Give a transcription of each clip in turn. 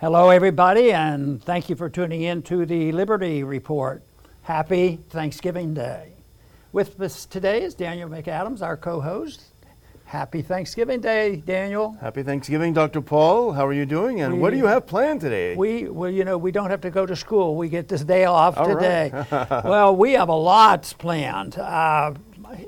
Hello, everybody, and thank you for tuning in to the Liberty Report. Happy Thanksgiving Day. With us today is Daniel McAdams, our co host. Happy Thanksgiving Day, Daniel. Happy Thanksgiving, Dr. Paul. How are you doing? And what do you have planned today? We, well, you know, we don't have to go to school. We get this day off All today. right. well, we have a lot planned. Uh,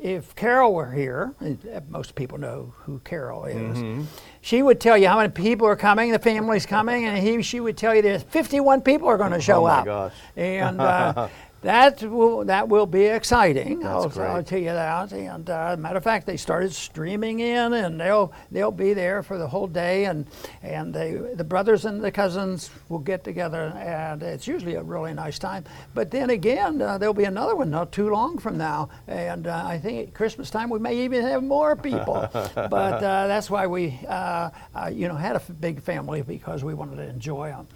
if Carol were here, uh, most people know who Carol is. Mm-hmm. She would tell you how many people are coming, the family's coming, and he, she would tell you there's 51 people are going to show Oh, my up. gosh. And uh, that will that will be exciting. I'll. I'll tell you that. And uh, matter of fact, they started streaming in, and they'll they'll be there for the whole day. And and they, the brothers and the cousins will get together, and it's usually a really nice time. But then again, uh, there'll be another one not too long from now, and uh, I think at Christmas time we may even have more people. but uh, that's why we uh, uh, you know had a f- big family because we wanted to enjoy them.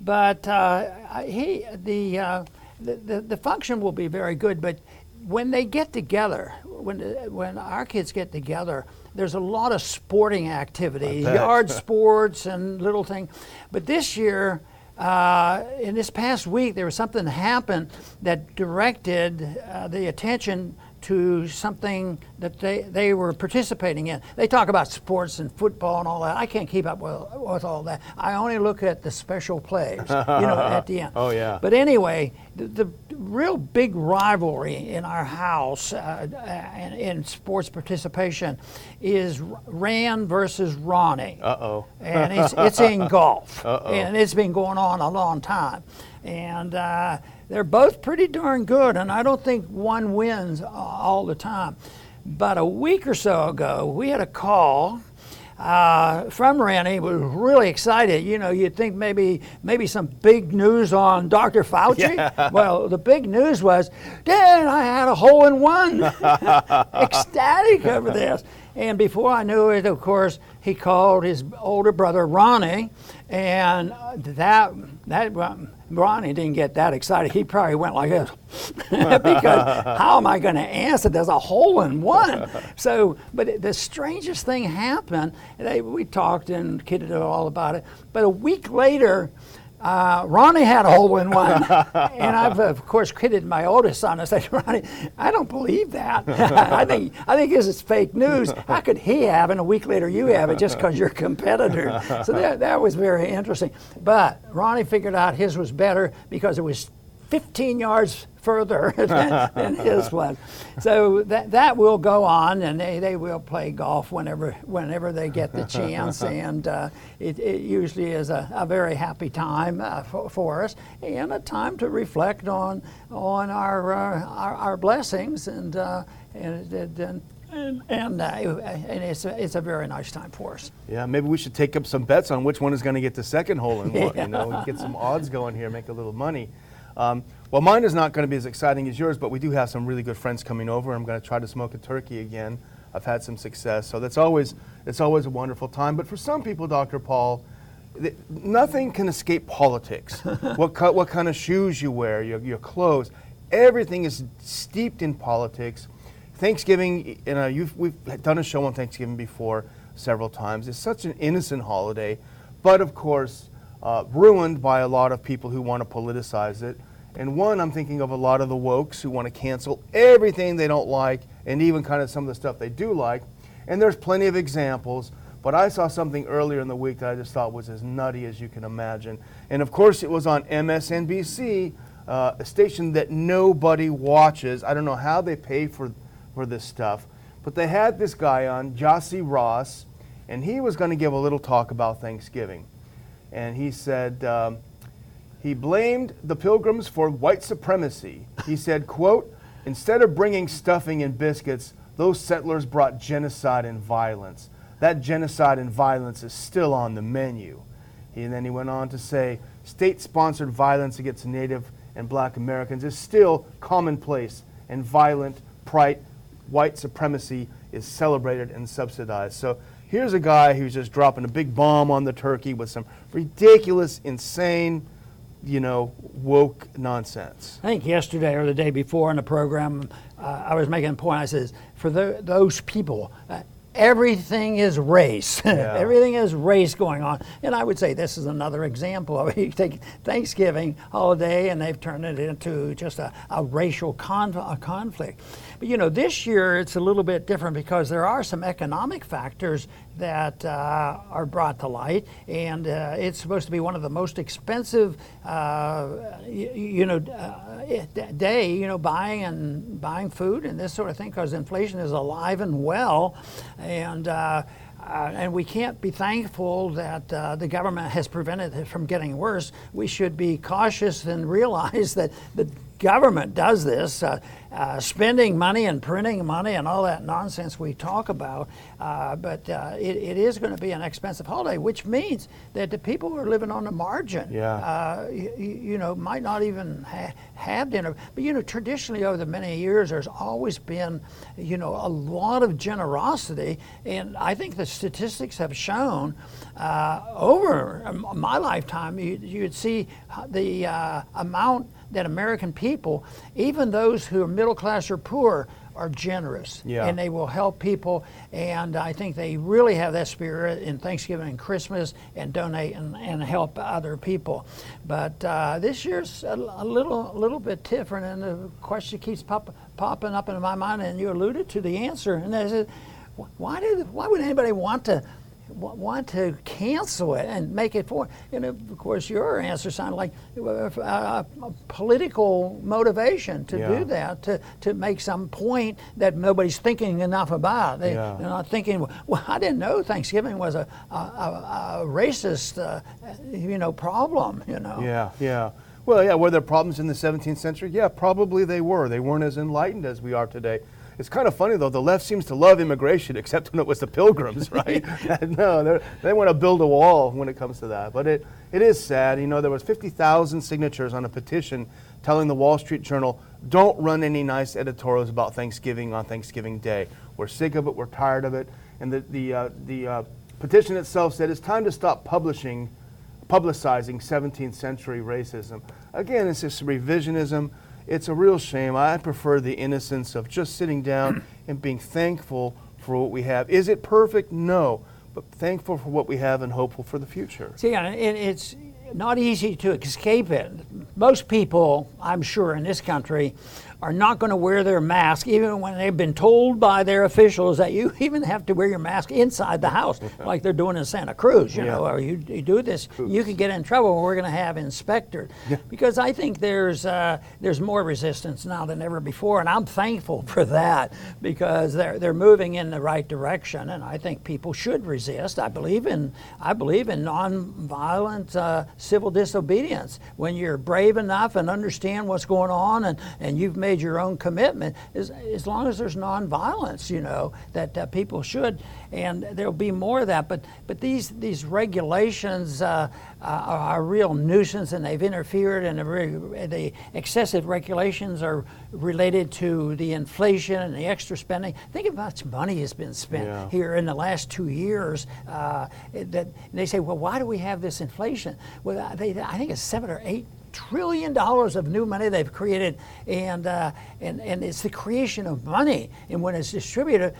But uh, he the. The, the, the function will be very good, but when they get together, when, when our kids get together, there's a lot of sporting activity, yard sports and little thing. But this year, uh, in this past week, there was something happened that directed uh, the attention to something that they, they were participating in. They talk about sports and football and all that. I can't keep up with, with all that. I only look at the special plays, you know, at the end. Oh, yeah. But anyway, the, the real big rivalry in our house uh, uh, in, in sports participation is Rand versus Ronnie. Uh oh. And it's, it's in golf. Uh-oh. And it's been going on a long time. And uh, they're both pretty darn good, and I don't think one wins all the time. But a week or so ago, we had a call uh, from Randy. Was really excited. You know, you'd think maybe maybe some big news on Dr. Fauci. Well, the big news was, Dad, I had a hole in one. Ecstatic over this. And before I knew it, of course, he called his older brother Ronnie, and that that Ronnie didn't get that excited. He probably went like this, because how am I going to answer? There's a hole in one. So, but the strangest thing happened. They, we talked and kidded all about it. But a week later. Uh, Ronnie had a hole in one, and I've of course kidded my oldest son. I said, "Ronnie, I don't believe that. I think I think this is fake news. How could he have, and a week later you have it just because you're a competitor? So that that was very interesting. But Ronnie figured out his was better because it was 15 yards further than, than his was. So that that will go on, and they, they will play golf whenever whenever they get the chance, and uh, it, it usually is a, a very happy time uh, for, for us, and a time to reflect on on our uh, our, our blessings, and uh, and and. and and, and, uh, and it's, a, it's a very nice time for us. Yeah, maybe we should take up some bets on which one is going to get the second hole in one. You know, get some odds going here, make a little money. Um, well, mine is not going to be as exciting as yours, but we do have some really good friends coming over. I'm going to try to smoke a turkey again. I've had some success, so that's always it's always a wonderful time. But for some people, Dr. Paul, th- nothing can escape politics. what co- what kind of shoes you wear, your your clothes, everything is steeped in politics. Thanksgiving, you know, you've, we've done a show on Thanksgiving before several times. It's such an innocent holiday, but of course, uh, ruined by a lot of people who want to politicize it. And one, I'm thinking of a lot of the wokes who want to cancel everything they don't like and even kind of some of the stuff they do like. And there's plenty of examples, but I saw something earlier in the week that I just thought was as nutty as you can imagine. And of course, it was on MSNBC, uh, a station that nobody watches. I don't know how they pay for, for this stuff, but they had this guy on, Jossie Ross, and he was going to give a little talk about Thanksgiving. And he said, um, he blamed the pilgrims for white supremacy. He said, quote, instead of bringing stuffing and biscuits, those settlers brought genocide and violence. That genocide and violence is still on the menu. He, and then he went on to say, state sponsored violence against Native and black Americans is still commonplace, and violent, pride, white supremacy is celebrated and subsidized. So here's a guy who's just dropping a big bomb on the turkey with some ridiculous, insane, you know, woke nonsense. I think yesterday or the day before in the program, uh, I was making a point. I says, for tho- those people, uh, everything is race. Yeah. everything is race going on. And I would say this is another example of it. You take Thanksgiving holiday and they've turned it into just a, a racial con- a conflict. But you know, this year it's a little bit different because there are some economic factors that uh, are brought to light, and uh, it's supposed to be one of the most expensive, uh, you, you know, uh, day, you know, buying and buying food and this sort of thing because inflation is alive and well, and. Uh, uh, and we can't be thankful that uh, the government has prevented it from getting worse. We should be cautious and realize that the government does this, uh, uh, spending money and printing money and all that nonsense we talk about. Uh, but uh, it, it is going to be an expensive holiday, which means that the people who are living on the margin, Yeah. uh, you, you know, might not even ha- have dinner. But you know, traditionally over the many years, there's always been, you know, a lot of generosity, and I think the statistics have shown uh, over my lifetime, you, you'd see the uh, amount that American people, even those who are middle class or poor, are generous Yeah. and they will help people. And I think they really have that spirit in Thanksgiving and Christmas and donate and, and help other people. But uh, this year's a, a little a little bit different, and the question keeps pop, popping up in my mind. And you alluded to the answer, and that is, why did why would anybody want to? Wa- Want to cancel it and make it for, and of course your answer sounded like uh, a political motivation to Yeah. do that, to, to make some point that nobody's thinking enough about. They, Yeah. They're not thinking, well, I didn't know Thanksgiving was a, a, a, a racist, uh, you know, problem, you know. Yeah, yeah. Well, yeah, were there problems in the 17th century? Yeah, probably they were. They weren't as enlightened as we are today. It's kind of funny, though. The left seems to love immigration, except when it was the pilgrims, right? no, they're- want to build a wall when it comes to that. But it, it is sad. You know, there was 50,000 signatures on a petition telling the Wall Street Journal, don't run any nice editorials about Thanksgiving on Thanksgiving Day. We're sick of it. We're tired of it. And the, the, uh, the uh, petition itself said it's time to stop publishing publicizing 17th century racism. Again, it's just revisionism. It's a real shame. I prefer the innocence of just sitting down and being thankful for what we have. Is it perfect? No. But thankful for what we have and hopeful for the future. See, and it's not easy to escape it. Most people, I'm sure, in this country are not going to wear their mask even when they've been told by their officials that you even have to wear your mask inside the house, like they're doing in Santa Cruz, you know, or you, you do this, you could get in trouble. We're going to have inspectors. Because I think there's, uh, there's more resistance now than ever before, and I'm thankful for that because they're, they're moving in the right direction, and I think people should resist. I believe in, I believe in nonviolent uh, civil disobedience. When you're brave enough and understand what's going on and, and you've made your own commitment, as, as long as there's nonviolence, you know, that uh, people should, and there'll be more of that. But, but these, these regulations uh, uh, are a real nuisance and they've interfered, and the, the excessive regulations are related to the inflation and the extra spending. Think about how much money has been spent Yeah. here in the last two years. Uh, that they say, well, why do we have this inflation? Well, they, I think it's seven or eight trillion dollars of new money they've created, and uh, and and it's the creation of money, and when it's distributed,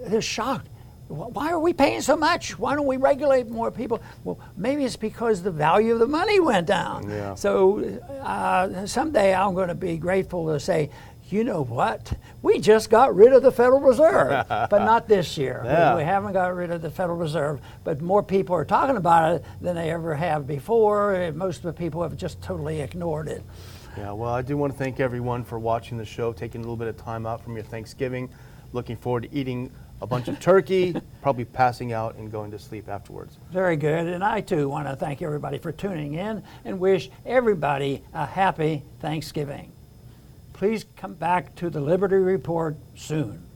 they're shocked. Why are we paying so much? Why don't we regulate more people? Well, maybe it's because the value of the money went down. Yeah. So uh, someday I'm going to be grateful to say, you know what? We just got rid of the Federal Reserve, but not this year. We- Yeah. We haven't got rid of the Federal Reserve, but more people are talking about it than they ever have before. Most of the people have just totally ignored it. Yeah, well, I do want to thank everyone for watching the show, taking a little bit of time out from your Thanksgiving. Looking forward to eating a bunch of turkey, probably passing out and going to sleep afterwards. Very good. And I too want to thank everybody for tuning in and wish everybody a happy Thanksgiving. Please come back to the Liberty Report soon.